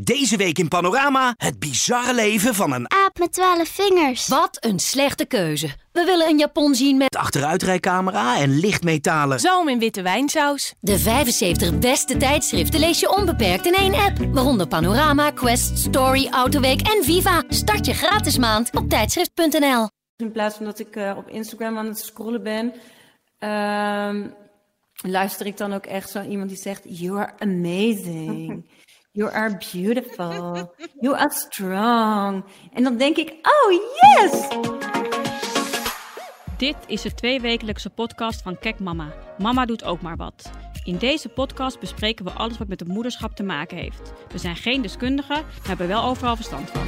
Deze week in Panorama het bizarre leven van een Aap met twaalf vingers. Wat een slechte keuze. We willen een Japon zien met achteruitrijcamera en lichtmetalen. Zoom in witte wijnsaus. de 75 beste tijdschriften lees je onbeperkt in één app. Waaronder Panorama, Quest, Story, Autoweek en Viva. Start je gratis maand op tijdschrift.nl. In plaats van dat ik eh, op Instagram aan het scrollen ben, ehm, luister ik dan ook echt zo iemand die zegt: You are amazing. You are beautiful. You are strong. En dan denk ik: Oh yes! Dit is de tweewekelijkse podcast van Kek Mama. Mama doet ook maar wat. In deze podcast bespreken we alles wat met het moederschap te maken heeft. We zijn geen deskundigen, maar hebben wel overal verstand van.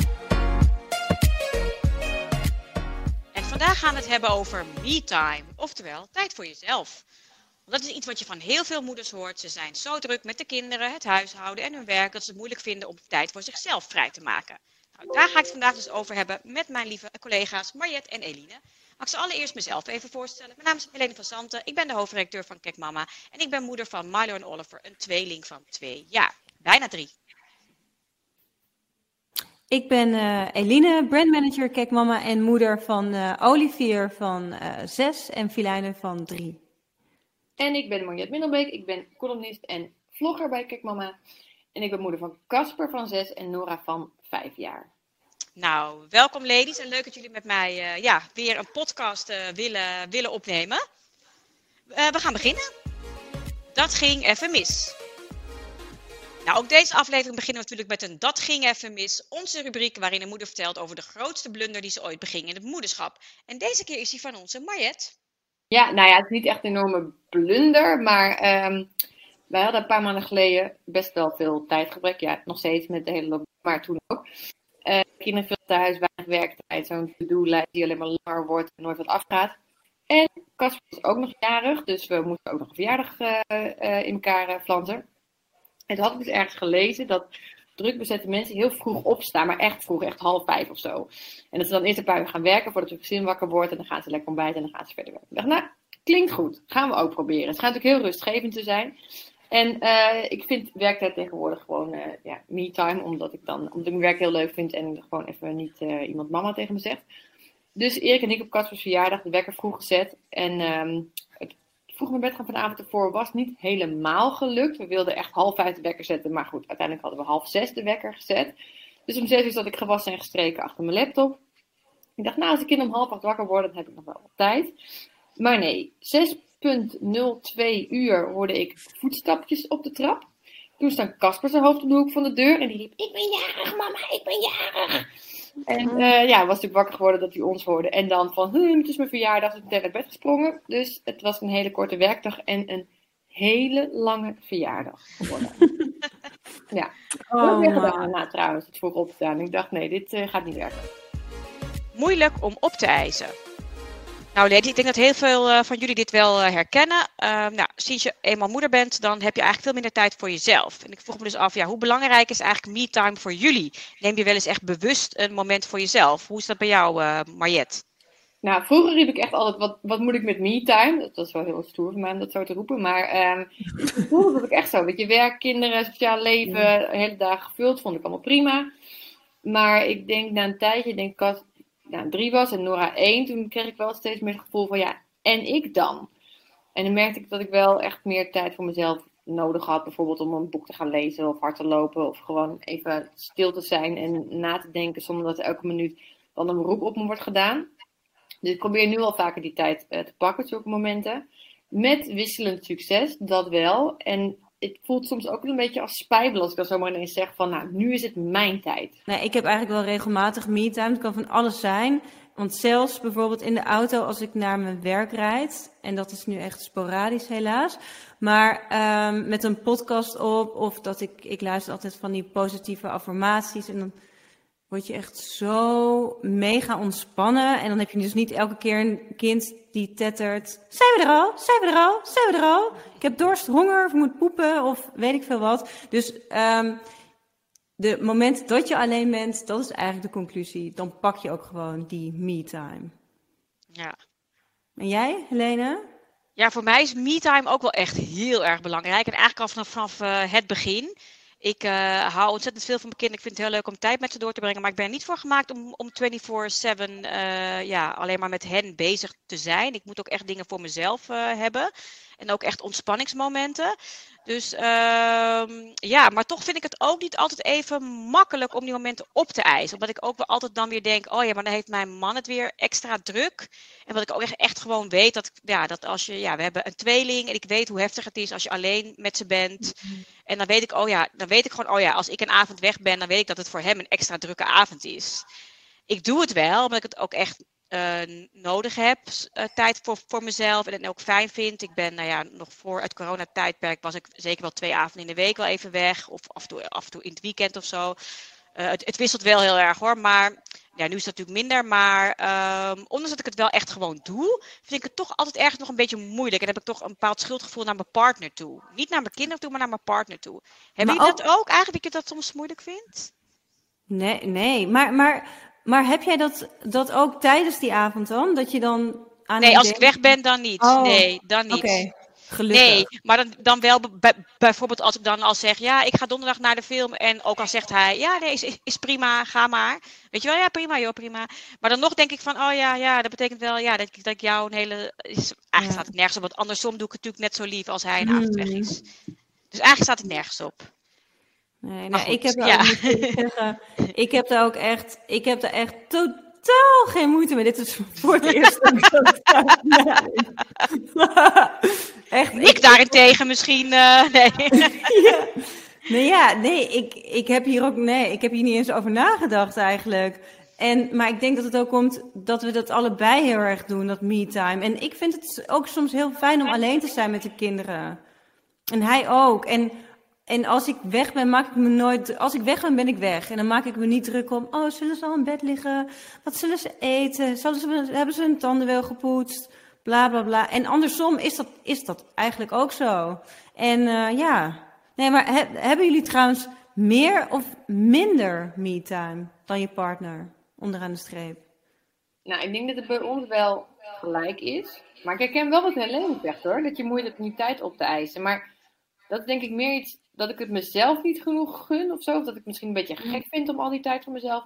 En vandaag gaan we het hebben over me-time, oftewel tijd voor jezelf. Dat is iets wat je van heel veel moeders hoort. Ze zijn zo druk met de kinderen, het huishouden en hun werk dat ze het moeilijk vinden om tijd voor zichzelf vrij te maken. Nou, daar ga ik het vandaag dus over hebben met mijn lieve collega's Mariette en Eline. Mag ik ze allereerst mezelf even voorstellen. Mijn naam is Helene van Santen, ik ben de hoofdredacteur van Kek Mama en ik ben moeder van Milo en Oliver, een tweeling van twee jaar. Bijna drie. Ik ben eh, Eline, brandmanager Kekmama en moeder van eh, Olivier van eh, zes en Filijnen van drie. En ik ben Mariette Middelbeek. Ik ben columnist en vlogger bij Kekmama. En ik ben moeder van Casper van 6 en Nora van 5 jaar. Nou, welkom ladies en leuk dat jullie met mij eh, ja, weer een podcast eh, willen, willen opnemen. Eh, we gaan beginnen. Dat ging even mis. Nou, ook deze aflevering beginnen we natuurlijk met een Dat ging even mis. Onze rubriek waarin een moeder vertelt over de grootste blunder die ze ooit beging in het moederschap. En deze keer is die van onze Mariette. Ja, nou ja, het is niet echt een enorme blunder. Maar ehm, wij hadden een paar maanden geleden best wel veel tijdgebrek. Ja, nog steeds met de hele lockdown, maar toen ook. Eh, kinderen veel thuis, weinig werktijd. Zo'n to-do-lijst die alleen maar langer wordt en nooit wat afgaat. En Casper was ook nog jarig, dus we moesten ook nog een verjaardag eh, eh, in elkaar uh, flansen. En toen had ik dus ergens gelezen dat druk bezette mensen heel vroeg opstaan, maar echt vroeg, echt half vijf of zo. En dat ze dan eerst een paar uur gaan werken voordat hun gezin wakker wordt en dan gaan ze lekker ontbijten en dan gaan ze verder werken. Ik dacht, nou, klinkt goed, gaan we ook proberen. Het gaat natuurlijk heel rustgevend te zijn. En uh, ik vind werktijd tegenwoordig gewoon uh, ja, me-time, omdat ik dan omdat ik mijn werk heel leuk vind en gewoon even niet uh, iemand mama tegen me zegt. Dus Erik en ik op Caspers verjaardag de wekker vroeg gezet. En um, het vroeg mijn bed gaan vanavond ervoor was niet helemaal gelukt. We wilden echt half vijf de wekker zetten, maar goed, uiteindelijk hadden we half zes de wekker gezet. Dus om zes uur zat ik gewassen en gestreken achter mijn laptop. Ik dacht, nou, als ik kind om half acht wakker word, dan heb ik nog wel tijd. Maar nee, 6.02 uur hoorde ik voetstapjes op de trap. Toen staan Casper zijn hoofd op de hoek van de deur en die riep: Ik ben jarig, mama, ik ben jarig. En uh, ja, was natuurlijk wakker geworden dat hij ons hoorde. En dan van, hm, het is mijn verjaardag, is meteen uit bed gesprongen. Dus het was een hele korte werkdag en een hele lange verjaardag geworden. ja, oh, weer gedaan. Nou, trouwens, het vroeg opstaan. Ik dacht, nee, dit uh, gaat niet werken. Moeilijk om op te eisen. Nou, Lady, ik denk dat heel veel uh, van jullie dit wel uh, herkennen. Uh, nou, sinds je eenmaal moeder bent, dan heb je eigenlijk veel minder tijd voor jezelf. En ik vroeg me dus af, ja, hoe belangrijk is eigenlijk me-time voor jullie? Neem je wel eens echt bewust een moment voor jezelf? Hoe is dat bij jou, uh, Mariette? Nou, vroeger riep ik echt altijd, wat, wat moet ik met me-time? Dat was wel heel stoer van mij om dat zo te roepen. Maar um, vroeger was ik echt zo. Weet je, werk, kinderen, sociaal leven, hele dag gevuld, vond ik allemaal prima. Maar ik denk na een tijdje, denk ik, nou, drie was en Nora één, toen kreeg ik wel steeds meer het gevoel van ja, en ik dan? En dan merkte ik dat ik wel echt meer tijd voor mezelf nodig had. Bijvoorbeeld om een boek te gaan lezen of hard te lopen. Of gewoon even stil te zijn en na te denken zonder dat elke minuut dan een beroep op me wordt gedaan. Dus ik probeer nu al vaker die tijd uh, te pakken, zulke momenten. Met wisselend succes, dat wel. En het voelt soms ook een beetje als spijbel als ik dan zomaar ineens zeg van, nou, nu is het mijn tijd. Nee, ik heb eigenlijk wel regelmatig me-time. Het kan van alles zijn. Want zelfs bijvoorbeeld in de auto als ik naar mijn werk rijd, en dat is nu echt sporadisch helaas, maar um, met een podcast op of dat ik, ik luister altijd van die positieve affirmaties en dan word je echt zo mega ontspannen. En dan heb je dus niet elke keer een kind die tettert. Zijn we er al? Zijn we er al? Zijn we er al? Ik heb dorst, honger, of moet poepen, of weet ik veel wat. Dus um, de moment dat je alleen bent, dat is eigenlijk de conclusie. Dan pak je ook gewoon die me-time. Ja. En jij, Helene? Ja, voor mij is me-time ook wel echt heel erg belangrijk. En eigenlijk al vanaf, vanaf uh, het begin. Ik uh, hou ontzettend veel van mijn kinderen. Ik vind het heel leuk om tijd met ze door te brengen. Maar ik ben er niet voor gemaakt om, om 24-7 uh, ja, alleen maar met hen bezig te zijn. Ik moet ook echt dingen voor mezelf uh, hebben. En ook echt ontspanningsmomenten. Dus uh, ja, maar toch vind ik het ook niet altijd even makkelijk om die momenten op te eisen. Omdat ik ook wel altijd dan weer denk, oh ja, maar dan heeft mijn man het weer extra druk. En wat ik ook echt, echt gewoon weet, dat, ja, dat als je, ja, we hebben een tweeling en ik weet hoe heftig het is als je alleen met ze bent. En dan weet ik, oh ja, dan weet ik gewoon, oh ja, als ik een avond weg ben, dan weet ik dat het voor hem een extra drukke avond is. Ik doe het wel, omdat ik het ook echt uh, nodig heb, uh, tijd voor, voor mezelf en het ook fijn vind. Ik ben, nou ja, nog voor het coronatijdperk was ik zeker wel twee avonden in de week wel even weg. Of af en toe, af en toe in het weekend of zo. Uh, het, het, wisselt wel heel erg hoor, maar ja, nu is het natuurlijk minder. Maar um, ondanks dat ik het wel echt gewoon doe, vind ik het toch altijd ergens nog een beetje moeilijk. En heb ik toch een bepaald schuldgevoel naar mijn partner toe. Niet naar mijn kinderen toe, maar naar mijn partner toe. Hebben jullie ook... dat ook eigenlijk, dat je dat soms moeilijk vindt? Nee, nee. Maar, maar maar heb jij dat, dat ook tijdens die avond dan? Dat je dan aan Nee, als ik weg ben, dan niet. Oh, nee, dan niet. Okay. Gelukkig. Nee, maar dan, dan wel bijvoorbeeld als ik dan al zeg, ja, ik ga donderdag naar de film. En ook al zegt hij, ja, nee, is, is prima, ga maar. Weet je wel, ja, prima, joh, prima. Maar dan nog denk ik van, oh ja, ja, dat betekent wel, ja, dat, dat ik jou een hele... Is, eigenlijk ja. staat het nergens op, want andersom doe ik het natuurlijk net zo lief als hij een avond weg is. Dus eigenlijk staat het nergens op. Nee, goed, ik heb ja. zeggen, ik heb daar ook echt, ik heb daar echt totaal geen moeite mee. Dit is voor het eerst dat ik dat Echt. Ik, ik daarentegen misschien, uh, nee. ja. Nee, ja, nee, ik, ik heb hier ook, nee, ik heb hier niet eens over nagedacht eigenlijk. En, maar ik denk dat het ook komt dat we dat allebei heel erg doen, dat me-time. En ik vind het ook soms heel fijn om alleen te zijn met de kinderen. En hij ook. En en als ik weg ben, maak ik me nooit. Als ik weg ben, ben ik weg. En dan maak ik me niet druk om. Oh, zullen ze al in bed liggen? Wat zullen ze eten? Zullen ze, hebben ze hun tanden wel gepoetst? Bla bla bla. En andersom is dat, is dat eigenlijk ook zo. En uh, ja. Nee, maar he, hebben jullie trouwens meer of minder me-time dan je partner onderaan de streep? Nou, ik denk dat het bij ons wel gelijk is. Maar ik herken wel wat Helene zegt hoor. Dat je moeite hebt om tijd op te eisen. Maar dat is denk ik meer iets dat ik het mezelf niet genoeg gun of zo. Of dat ik misschien een beetje gek vind om al die tijd voor mezelf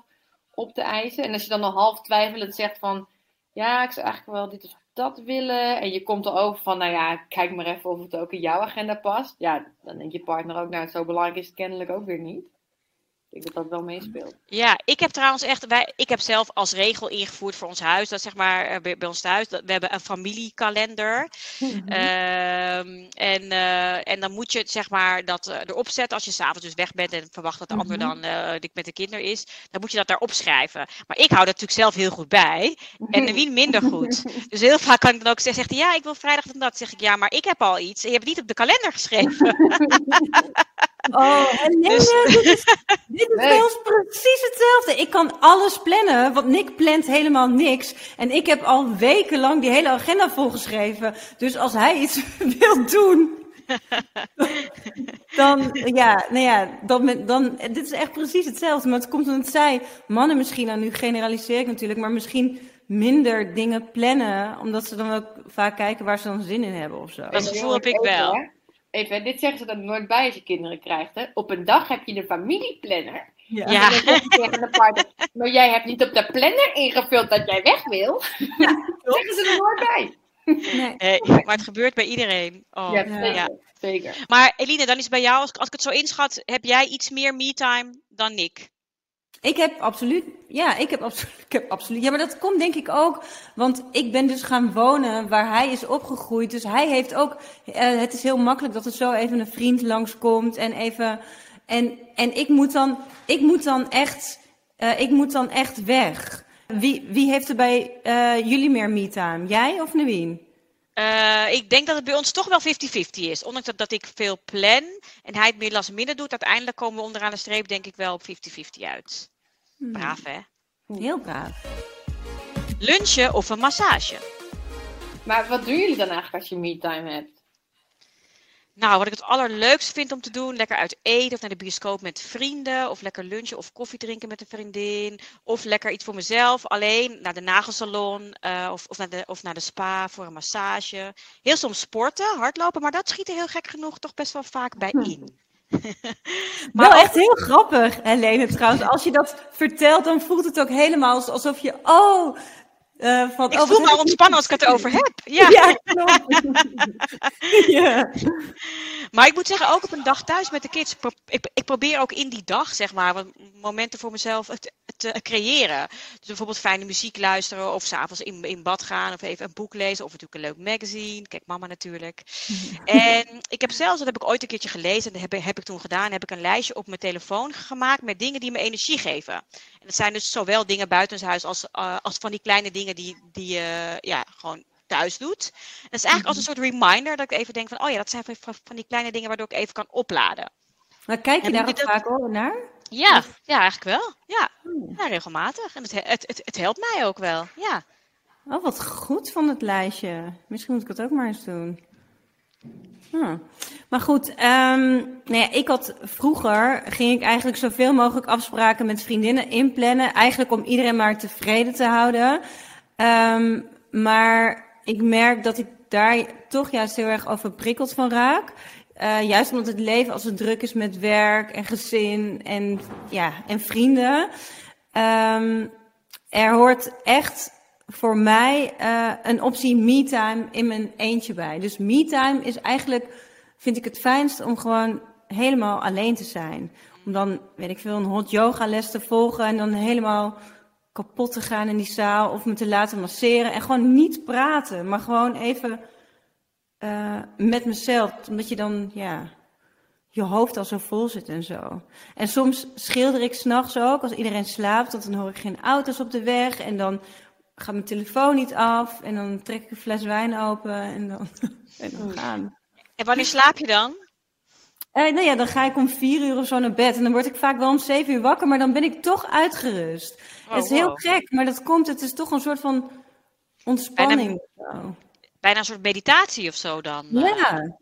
op te eisen. En als je dan nog half twijfelend zegt van... Ja, ik zou eigenlijk wel dit of dat willen. En je komt erover van, nou ja, kijk maar even of het ook in jouw agenda past. Ja, dan denkt je partner ook, nou, zo belangrijk is het kennelijk ook weer niet. Ik denk dat dat wel meespeelt. Ja, ik heb trouwens echt, wij, ik heb zelf als regel ingevoerd voor ons huis, dat zeg maar eh, bij, bij ons thuis, dat, we hebben een familiekalender. Mm-hmm. Uh, en, uh, en dan moet je zeg maar dat uh, erop zetten als je s'avonds dus weg bent en verwacht dat de ander dan uh, met de kinderen is, dan moet je dat daar opschrijven. Maar ik hou dat natuurlijk zelf heel goed bij en Wien minder goed. dus heel vaak kan ik dan ook zeggen, zegt hij, ja, ik wil vrijdag en dat. zeg ik, ja, maar ik heb al iets en je hebt het niet op de kalender geschreven. oh, Helene, dus... dit is, dit is nee. bij ons precies hetzelfde. Ik kan alles plannen, want Nick plant helemaal niks. En ik heb al wekenlang die hele agenda volgeschreven. Dus als hij iets wil doen, dan, ja, nou ja, dan, dan, dit is echt precies hetzelfde. Maar het komt omdat zij, mannen misschien, nou nu generaliseer ik natuurlijk, maar misschien minder dingen plannen, omdat ze dan ook vaak kijken waar ze dan zin in hebben of zo. Dat gevoel heb ik wel. Even, dit zeggen ze dan nooit bij als je kinderen krijgt. Hè? Op een dag heb je een familieplanner. Ja. ja. tegen de partner, maar jij hebt niet op de planner ingevuld dat jij weg wil. Ja, zeggen ze er nooit bij. Nee. nee. maar het gebeurt bij iedereen. Oh, ja, zeker, ja. zeker. Maar Eline, dan is bij jou, als, als ik het zo inschat, heb jij iets meer me-time dan Nick? Ik heb absoluut, ja, ik heb absoluut, ik heb absoluut, ja, maar dat komt denk ik ook, want ik ben dus gaan wonen waar hij is opgegroeid. Dus hij heeft ook, uh, het is heel makkelijk dat er zo even een vriend langskomt en even, en, en ik moet dan, ik moet dan echt, uh, ik moet dan echt weg. Wie, wie heeft er bij uh, jullie meer me-time? Jij of Naween? Uh, ik denk dat het bij ons toch wel 50-50 is. Ondanks dat, dat ik veel plan en hij het meer last minder doet, uiteindelijk komen we onderaan de streep denk ik wel op 50-50 uit. Hmm. Braaf hè? Heel braaf. Lunchen of een massage? Maar wat doen jullie dan eigenlijk als je me-time hebt? Nou, wat ik het allerleukste vind om te doen, lekker uit eten of naar de bioscoop met vrienden, of lekker lunchen of koffie drinken met een vriendin, of lekker iets voor mezelf, alleen naar de nagelsalon uh, of, of, naar de, of naar de spa voor een massage. Heel soms sporten, hardlopen, maar dat schiet er heel gek genoeg toch best wel vaak bij in. Maar Wel echt heel grappig, Helene, trouwens. Als je dat vertelt, dan voelt het ook helemaal alsof je... Oh, uh, van, ik oh, voel me ontspannen als ik het over heb. Ja, ja ja. Maar ik moet zeggen, ook op een dag thuis met de kids, ik, ik probeer ook in die dag, zeg maar, momenten voor mezelf te, creëren. Dus bijvoorbeeld fijne muziek luisteren, of s'avonds in, in bad gaan, of even een boek lezen, of natuurlijk een leuk magazine. Kijk, mama natuurlijk. En ik heb zelfs, dat heb ik ooit een keertje gelezen, en dat heb, heb ik toen gedaan, heb ik een lijstje op mijn telefoon gemaakt met dingen die me energie geven. En dat zijn dus zowel dingen buitenshuis als, uh, als van die kleine dingen die, die je ja, gewoon thuis doet. dat is eigenlijk als een soort reminder dat ik even denk van, oh ja, dat zijn van die kleine dingen waardoor ik even kan opladen. Maar kijk je daar ook vaak ook naar? Ja, ja, eigenlijk wel. Ja, hmm. ja regelmatig. En het, het, het, het helpt mij ook wel, ja. Oh, wat goed van het lijstje. Misschien moet ik het ook maar eens doen. Maar goed, um, nou ja, ik had vroeger ging ik eigenlijk zoveel mogelijk afspraken met vriendinnen inplannen, eigenlijk om iedereen maar tevreden te houden. Um, maar ik merk dat ik daar toch juist heel erg overprikkeld van raak. Uh, juist omdat het leven als het druk is met werk en gezin en, ja, en vrienden. Um, er hoort echt voor mij uh, een optie me-time in mijn eentje bij. Dus me-time is eigenlijk, vind ik het fijnst om gewoon helemaal alleen te zijn. Om dan, weet ik veel, een hot yoga les te volgen en dan helemaal kapot te gaan in die zaal of me te laten masseren en gewoon niet praten, maar gewoon even uh, met mezelf, omdat je dan ja je hoofd al zo vol zit en zo. En soms schilder ik s'nachts ook als iedereen slaapt, want dan hoor ik geen auto's op de weg en dan gaat mijn telefoon niet af en dan trek ik een fles wijn open en dan, en dan gaan. En wanneer slaap je dan? Eh, nou ja, dan ga ik om vier uur of zo naar bed. En dan word ik vaak wel om zeven uur wakker, maar dan ben ik toch uitgerust. Oh, het is heel gek, maar dat komt, het is toch een soort van ontspanning. Bijna een soort meditatie of zo dan. Eh. Ja,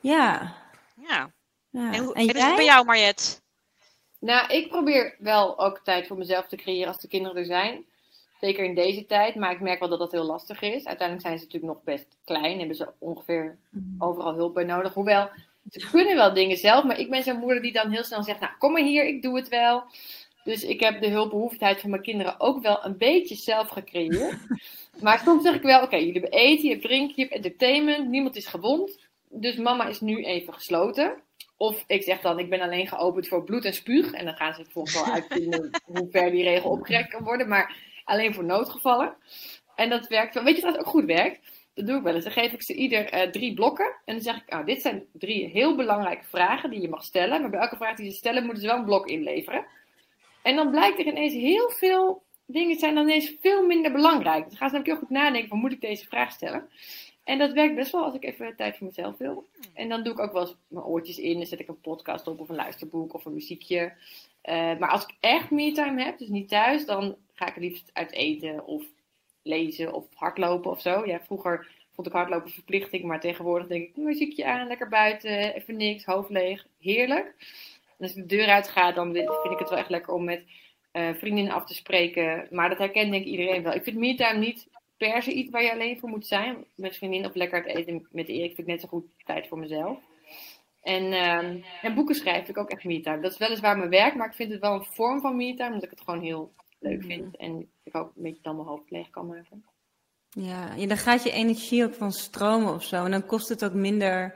ja. Ja. ja. En, hoe, en, is het bij jou, Mariette? Nou, ik probeer wel ook tijd voor mezelf te creëren als de kinderen er zijn. Zeker in deze tijd, maar ik merk wel dat dat heel lastig is. Uiteindelijk zijn ze natuurlijk nog best klein, hebben ze ongeveer mm. overal hulp bij nodig. Hoewel, ze kunnen wel dingen zelf, maar ik ben zo'n moeder die dan heel snel zegt, nou kom maar hier, ik doe het wel. Dus ik heb de hulpbehoeftigheid van mijn kinderen ook wel een beetje zelf gecreëerd. maar soms zeg ik wel, oké, jullie hebben eten, je hebt drinken, je hebt entertainment, niemand is gewond. Dus mama is nu even gesloten. Of ik zeg dan, ik ben alleen geopend voor bloed en spuug. En dan gaan ze volgens wel uitvinden hoe ver die regel opgerekt kan worden. Maar alleen voor noodgevallen. En dat werkt wel. Weet je wat ook goed werkt? Dat doe ik wel eens. Dan geef ik ze ieder uh, drie blokken. En dan zeg ik, nou, dit zijn drie heel belangrijke vragen die je mag stellen. Maar bij elke vraag die ze stellen, moeten ze wel een blok inleveren. En dan blijkt er ineens heel veel dingen zijn dan ineens veel minder belangrijk. Dan gaan ze namelijk heel goed nadenken van, moet ik deze vraag stellen? En dat werkt best wel als ik even tijd voor mezelf wil. En dan doe ik ook wel eens mijn oortjes in. Dan zet ik een podcast op of een luisterboek of een muziekje. Uh, maar als ik echt me-time heb, dus niet thuis, dan ga ik liefst uit eten of lezen of hardlopen of zo. Ja, vroeger vond ik hardlopen verplichting, maar tegenwoordig denk ik muziekje aan, lekker buiten, even niks, hoofd leeg, heerlijk. Als ik de deur uit ga, dan vind ik het wel echt lekker om met uh, vriendinnen af te spreken. Maar dat herkent denk ik iedereen wel. Ik vind me-time niet per se iets waar je alleen voor moet zijn. Met vriendinnen of lekker het eten met Erik vind ik net zo goed tijd voor mezelf. En, uh, en boeken schrijven vind ik ook echt me-time. Dat is weliswaar mijn werk, maar ik vind het wel een vorm van me-time, omdat ik het gewoon heel leuk mhm. vind. En ik ook een beetje dan mijn hoofd leeg kan maken. Ja, ja, dan gaat je energie ook van stromen of zo. En dan kost het ook minder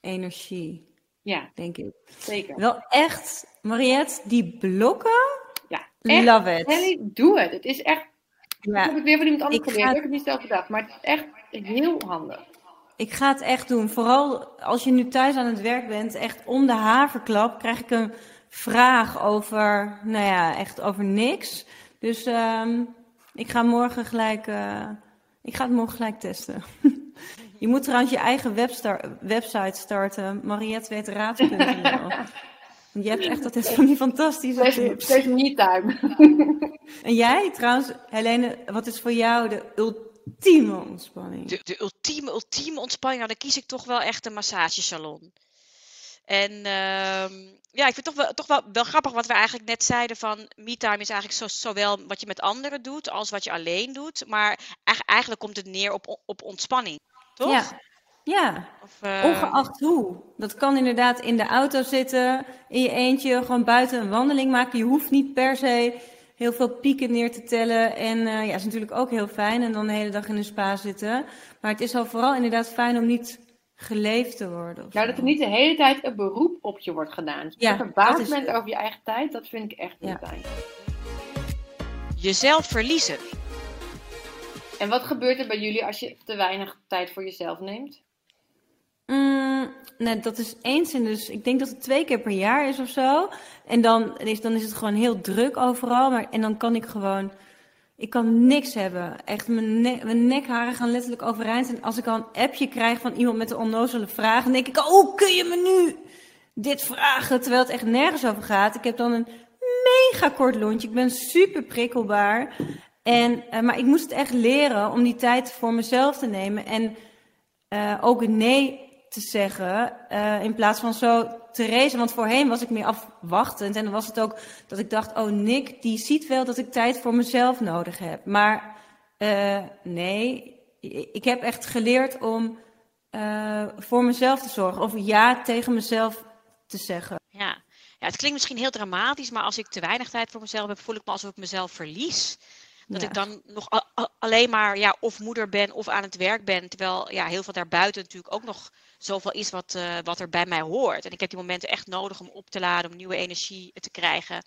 energie. Ja, denk ik. Zeker. Wel echt, Mariette, die blokken. Ja, echt, love it. Ellie, doe het. Het is echt. Ja. Ik heb het weer van iemand anders geleerd. Ik heb het niet zelf gedacht, maar het is echt heel handig. Ik ga het echt doen. Vooral als je nu thuis aan het werk bent, echt om de haverklap krijg ik een vraag over, nou ja, echt over niks. Dus um, ik ga morgen gelijk, uh, ik ga het morgen gelijk testen. je moet trouwens je eigen website starten, marietteweetraad.nl. Je hebt echt, dat is van die fantastische tips. Steeds me time. en jij trouwens, Helene, wat is voor jou de ultieme ontspanning? De, de ultieme, ultieme ontspanning, nou, dan kies ik toch wel echt een massagesalon. En uh, ja, ik vind het toch, wel, toch wel, wel grappig wat we eigenlijk net zeiden van me-time is eigenlijk zo, zowel wat je met anderen doet als wat je alleen doet. Maar eigenlijk komt het neer op, op ontspanning, toch? Ja. Ja, Of, eh, ongeacht hoe. Dat kan inderdaad in de auto zitten, in je eentje, gewoon buiten een wandeling maken. Je hoeft niet per se heel veel pieken neer te tellen. En eh, ja, is natuurlijk ook heel fijn. En dan de hele dag in een spa zitten. Maar het is al vooral inderdaad fijn om niet geleefd te worden. Nou, dat er niet de hele tijd een beroep op je wordt gedaan. Dus Ja, je verbaasd dat is bent over je eigen tijd, dat vind ik echt niet Ja. fijn. jezelf verliezen. En wat gebeurt er bij jullie als je te weinig tijd voor jezelf neemt? Mm, nee, dat is eens in dus. Ik denk dat het twee keer per jaar is of zo. En dan is, dan is het gewoon heel druk overal. Maar, en dan kan ik gewoon. Ik kan niks hebben. Echt, mijn, nek, nekharen gaan letterlijk overeind. En als ik al een appje krijg van iemand met een onnozele vraag. Dan denk ik, oh, kun je me nu dit vragen? Terwijl het echt nergens over gaat. Ik heb dan een mega kort lontje. Ik ben super prikkelbaar. En, eh, maar ik moest het echt leren om die tijd voor mezelf te nemen. En eh, ook nee te zeggen. eh, in plaats van zo te racen. Want voorheen was ik meer afwachtend. En dan was het ook dat ik dacht: oh, Nick, die ziet wel dat ik tijd voor mezelf nodig heb. Maar nee, ik heb echt geleerd om voor mezelf te zorgen. Of ja tegen mezelf te zeggen. Ja. ja, het klinkt misschien heel dramatisch, maar als ik te weinig tijd voor mezelf heb, voel ik me alsof ik mezelf verlies. Dat Ja. ik dan nog alleen maar ja, of moeder ben of aan het werk ben. Terwijl ja, heel veel daarbuiten natuurlijk ook nog zoveel is wat, eh, wat er bij mij hoort. En ik heb die momenten echt nodig om op te laden, om nieuwe energie te krijgen.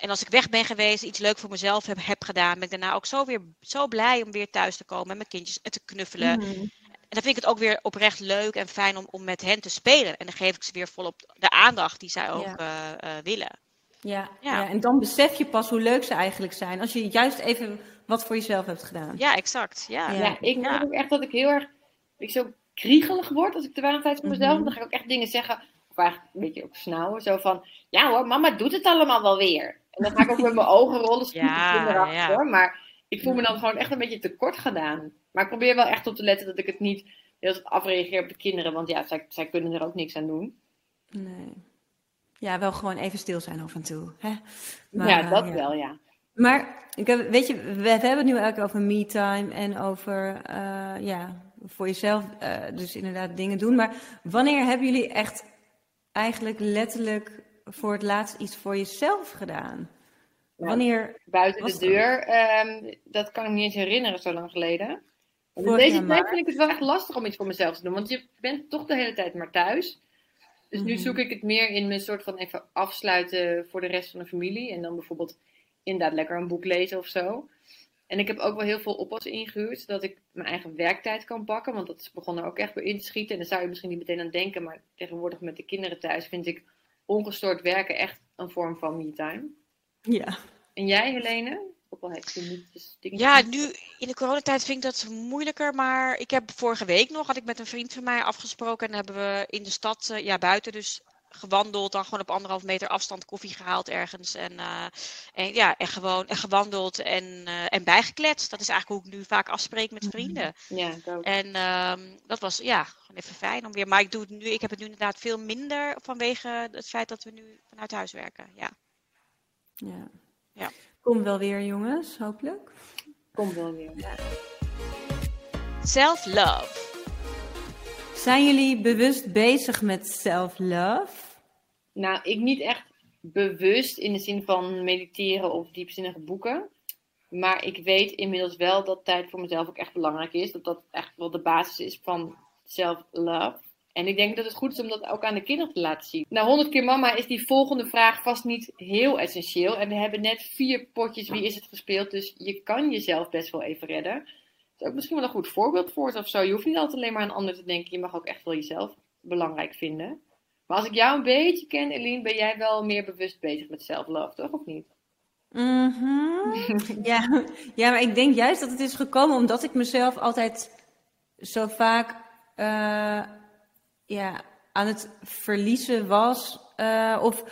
En- als ik weg ben geweest, iets leuk voor mezelf heb, heb gedaan, ben ik daarna ook zo, weer, zo blij om weer thuis te komen en mijn kindjes te knuffelen. Mhm. En dan vind ik het ook weer oprecht leuk en fijn om, om met hen te spelen. En dan geef ik ze weer volop de aandacht die zij ook Ja. eh, eh, willen. Ja, Ja. ja. en dan besef je pas hoe leuk ze eigenlijk zijn. Als je juist even wat voor jezelf hebt gedaan. Ja, exact. Ja. Ja. Ja, ik Ja. merk ook echt dat ik heel erg ik zo kriegelig word als ik te weinig tijd voor mezelf. Mhm. Dan ga ik ook echt dingen zeggen, of eigenlijk een beetje ook snauwen. Zo van, ja hoor, mama doet het allemaal wel weer. En dan ga ik ook met mijn ogen rollen, Ja, hoor. Maar ik voel me dan gewoon echt een beetje tekort gedaan. Maar ik probeer wel echt op te letten dat ik het niet heel afreageer op de kinderen. Want ja, zij, zij kunnen er ook niks aan doen. Nee. Ja, wel gewoon even stil zijn af en toe. Hè? Maar, ja, eh, dat wel, ja. Maar ik heb, weet je, we, we hebben het nu eigenlijk over me-time en over eh, ja, voor jezelf eh, dus inderdaad dingen doen. Maar wanneer hebben jullie echt eigenlijk letterlijk voor het laatst iets voor jezelf gedaan? Wanneer? Buiten de deur, ehm, dat kan ik me niet eens herinneren, zo lang geleden. En in deze tijd vind ik het wel echt lastig om iets voor mezelf te doen, want je bent toch de hele tijd maar thuis. Dus nu Mhm. zoek ik het meer in mijn soort van even afsluiten voor de rest van de familie. En dan bijvoorbeeld inderdaad lekker een boek lezen of zo. En ik heb ook wel heel veel oppassen ingehuurd, zodat ik mijn eigen werktijd kan pakken. Want dat begon er ook echt bij in te schieten. En daar zou je misschien niet meteen aan denken, maar tegenwoordig met de kinderen thuis vind ik ongestoord werken echt een vorm van me-time. Ja. En jij, Helene? Ook al heeft je niet dus dingen. Ja, nu in de coronatijd vind ik dat moeilijker. Maar ik heb vorige week nog, had ik met een vriend van mij afgesproken. En hebben we in de stad, eh, ja buiten dus, gewandeld. Dan gewoon op anderhalf meter afstand koffie gehaald ergens. En, eh, en ja, en gewoon en gewandeld en, eh, en bijgekletst. Dat is eigenlijk hoe ik nu vaak afspreek met vrienden. Ja, ook. En ehm, dat was ja, gewoon even fijn om weer. Maar ik doe het nu, ik heb het nu inderdaad veel minder vanwege het feit dat we nu vanuit huis werken. Ja. ja. Ja. Kom wel weer, jongens, hopelijk. Komt wel weer. Self-love. Zijn jullie bewust bezig met self-love? Nou, ik niet echt bewust in de zin van mediteren of diepzinnige boeken. Maar ik weet inmiddels wel dat tijd voor mezelf ook echt belangrijk is. Dat dat echt wel de basis is van self-love. En ik denk dat het goed is om dat ook aan de kinderen te laten zien. Na 100 keer mama is die volgende vraag vast niet heel essentieel. En we hebben net vier potjes wie is het gespeeld. Dus je kan jezelf best wel even redden. Het is ook misschien wel een goed voorbeeld voor het of zo. Je hoeft niet altijd alleen maar aan anderen te denken. Je mag ook echt wel jezelf belangrijk vinden. Maar als ik jou een beetje ken, Eline, ben jij wel meer bewust bezig met self-love, toch? Of niet? Mhm. ja. ja, maar ik denk juist dat het is gekomen omdat ik mezelf altijd zo vaak eh, ja, aan het verliezen was. eh, of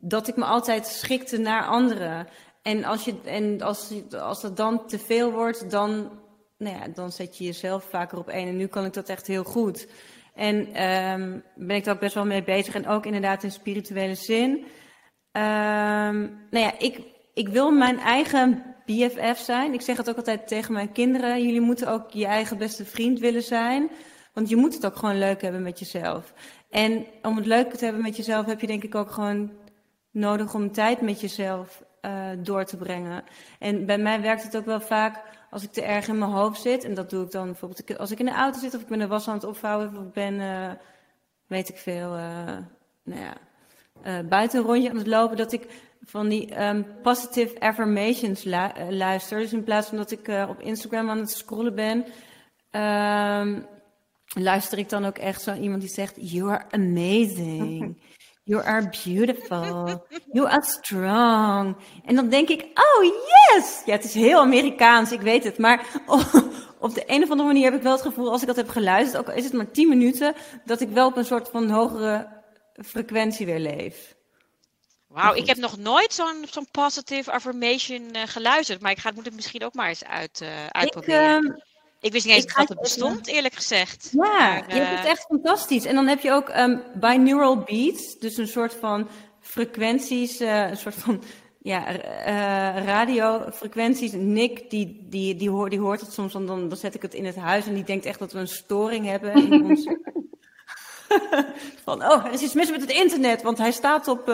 dat ik me altijd schikte naar anderen. En als, je, en als, als dat dan te veel wordt, dan, nou ja, dan zet je jezelf vaker op één. En nu kan ik dat echt heel goed. En ehm, ben ik daar ook best wel mee bezig. En ook inderdaad in spirituele zin. Ehm, nou ja, ik, ik wil mijn eigen BFF zijn. Ik zeg het ook altijd tegen mijn kinderen. Jullie moeten ook je eigen beste vriend willen zijn. Want je moet het ook gewoon leuk hebben met jezelf. En om het leuk te hebben met jezelf heb je denk ik ook gewoon nodig om tijd met jezelf uh, door te brengen. En bij mij werkt het ook wel vaak als ik te erg in mijn hoofd zit. En dat doe ik dan bijvoorbeeld als ik in de auto zit of ik ben de was aan het opvouwen of ik ben, uh, weet ik veel, uh, nou ja, buiten een rondje aan het lopen. Dat ik van die um, positive affirmations lu luister. Dus in plaats van dat ik op Instagram aan het scrollen ben, um, luister ik dan ook echt zo iemand die zegt: You are amazing. You are beautiful. You are strong. En dan denk ik, oh yes! Ja, het is heel Amerikaans, ik weet het. Maar op de een of andere manier heb ik wel het gevoel, als ik dat heb geluisterd, ook is het maar 10 minuten, dat ik wel op een soort van hogere frequentie weer leef. Wauw, ik heb nog nooit zo'n zo'n positive affirmation uh, geluisterd. Maar ik ga, moet het misschien ook maar eens uit, uh, uitproberen. Ik, uh, ik wist niet eens dat het bestond, eerlijk gezegd. Ja, maar, je hebt het echt fantastisch. En dan heb je ook um, binaural beats, dus een soort van frequenties, uh, een soort van ja, uh, radiofrequenties. Nick, die, die, die, hoort, die hoort het soms, dan, dan zet ik het in het huis en die denkt echt dat we een storing hebben in ons... van, oh, er is iets mis met het internet, want hij staat op,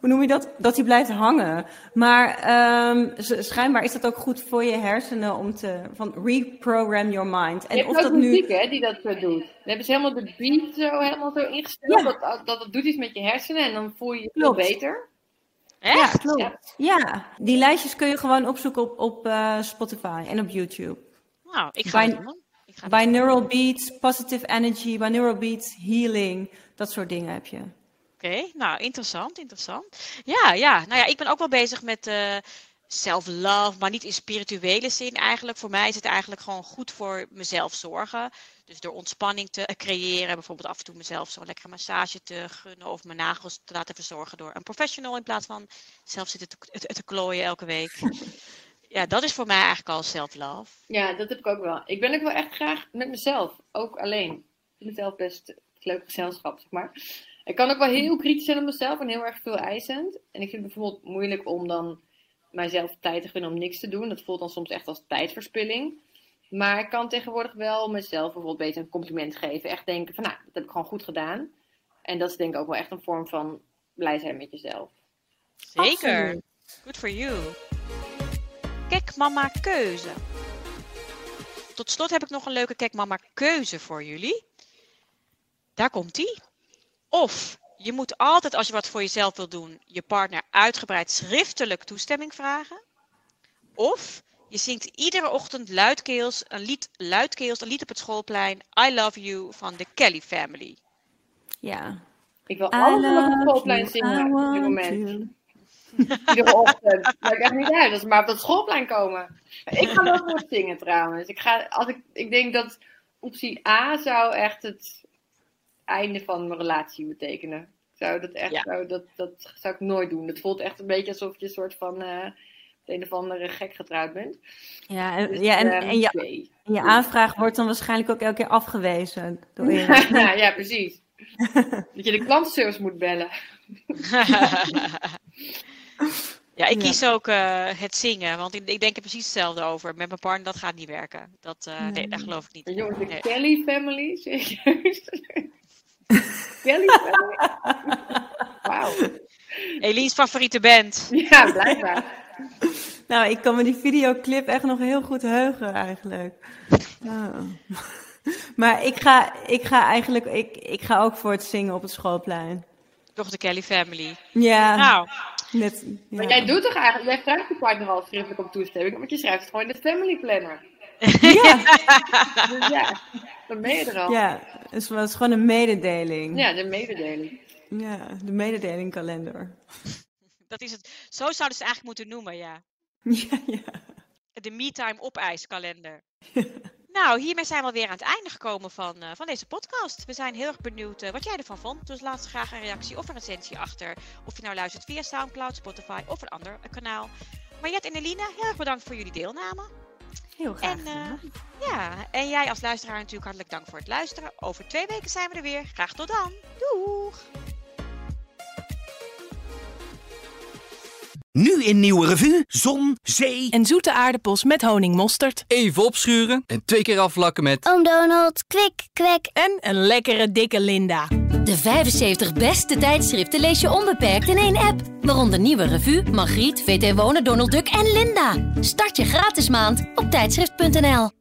hoe noem je dat? Dat hij blijft hangen. Maar um, schijnbaar is dat ook goed voor je hersenen om te van reprogram your mind. En je hebt of dat muziek, nu... hè, die dat doet. Dan hebben ze helemaal de beat zo helemaal zo ingesteld. Ja. Dat, dat het doet iets met je hersenen en dan voel je je veel beter. Ja, klopt. Ja. ja. die lijstjes kun je gewoon opzoeken op, op uh, Spotify en op YouTube. Nou, ik ga Bin ik ga Binaural beats, positive energy, binaural beats, healing, dat soort dingen heb je. Oké, nou interessant, interessant. Ja, ja, nou ja, ik ben ook wel bezig met uh, self-love, maar niet in spirituele zin eigenlijk. Voor mij is het eigenlijk gewoon goed voor mezelf zorgen. Dus door ontspanning te creëren, bijvoorbeeld af en toe mezelf zo'n lekkere massage te gunnen of mijn nagels te laten verzorgen door een professional in plaats van zelf zitten te, te, te klooien elke week. ja, dat is voor mij eigenlijk al self-love. Ja, dat heb ik ook wel. Ik ben ook wel echt graag met mezelf, ook alleen. Ik vind mezelf best het leuke gezelschap, zeg maar. Ik kan ook wel heel kritisch zijn op mezelf en heel erg veel eisend. En ik vind het bijvoorbeeld moeilijk om dan mijzelf tijd te gunnen om niks te doen. Dat voelt dan soms echt als tijdverspilling. Maar ik kan tegenwoordig wel mezelf bijvoorbeeld beter een compliment geven. Echt denken van, nou, dat heb ik gewoon goed gedaan. En dat is denk ik ook wel echt een vorm van blij zijn met jezelf. Zeker. Absoluut. Good for you. Kijk mama keuze. Tot slot heb ik nog een leuke kijk mama keuze voor jullie. Daar komt die. Of je moet altijd, als je wat voor jezelf wil doen, je partner uitgebreid schriftelijk toestemming vragen. Of je zingt iedere ochtend luidkeels een lied, luidkeels een lied op het schoolplein. I love you van de Kelly Family. Ja. Ik wil alles op het schoolplein zingen op dit moment. Iedere ochtend. Dat maakt echt niet uit. Dat ze maar op dat schoolplein komen. Ik ga wel voor zingen trouwens. Ik, ga, als ik, ik denk dat optie A zou echt het einde van mijn relatie betekenen. Ik zou dat echt, zou, dat, dat zou ik nooit doen. Het voelt echt een beetje alsof je een soort van uh, een of andere gek getrouwd bent. Ja, en, dus, ja, en, ehm, en, je, je aanvraag wordt dan waarschijnlijk ook elke keer afgewezen. Door ja, ja, precies. dat je de klantenservice moet bellen. Ja, ik kies ook uh, het zingen, want ik, ik, denk er precies hetzelfde over. Met mijn partner, dat gaat niet werken. Dat, uh, nee. nee. dat geloof ik niet. Jongens, de nee. Kelly family, serieus? Kelly family? Wauw. Eline's favoriete band. Ja, blijkbaar. nou, ik kan me die videoclip echt nog heel goed heugen eigenlijk. Oh. Maar ik ga, ik ga eigenlijk, ik, ik ga ook voor het zingen op het schoolplein. Toch de Kelly family. Ja. Nou. Net, ja. Maar jij doet toch eigenlijk, jij vraagt je partner al schriftelijk om toestemming, want je schrijft het gewoon in de family planner. Ja. dus ja, dan ben je er al. Ja, het het is gewoon een mededeling. Ja, de mededeling. Ja, de mededelingkalender. Dat is het. Zo zouden ze eigenlijk moeten noemen, ja. Ja, ja. De MeTime op-ijskalender. Nou, hiermee zijn we alweer aan het einde gekomen van, uh, van deze podcast. We zijn heel erg benieuwd uh, wat jij ervan vond. Dus laat graag een reactie of een recensie achter. Of je nou luistert via Soundcloud, Spotify of een ander uh, kanaal. Mariette en Eline, heel erg bedankt voor jullie deelname. Heel graag. En, ja, en jij als luisteraar natuurlijk hartelijk dank voor het luisteren. Over twee weken zijn we er weer. Graag tot dan. Doeg! Nu in nieuwe revue, zon, zee... En zoete aardappels met honingmosterd. Even opschuren en twee keer afvlakken met... Oom Donald, kwik, kwek. En een lekkere dikke Linda. De 75 beste tijdschriften lees je onbeperkt in één app. Waaronder Nieuwe Revue, Margriet, VT Wonen, Donald Duck en Linda. Start je gratis maand op tijdschrift.nl.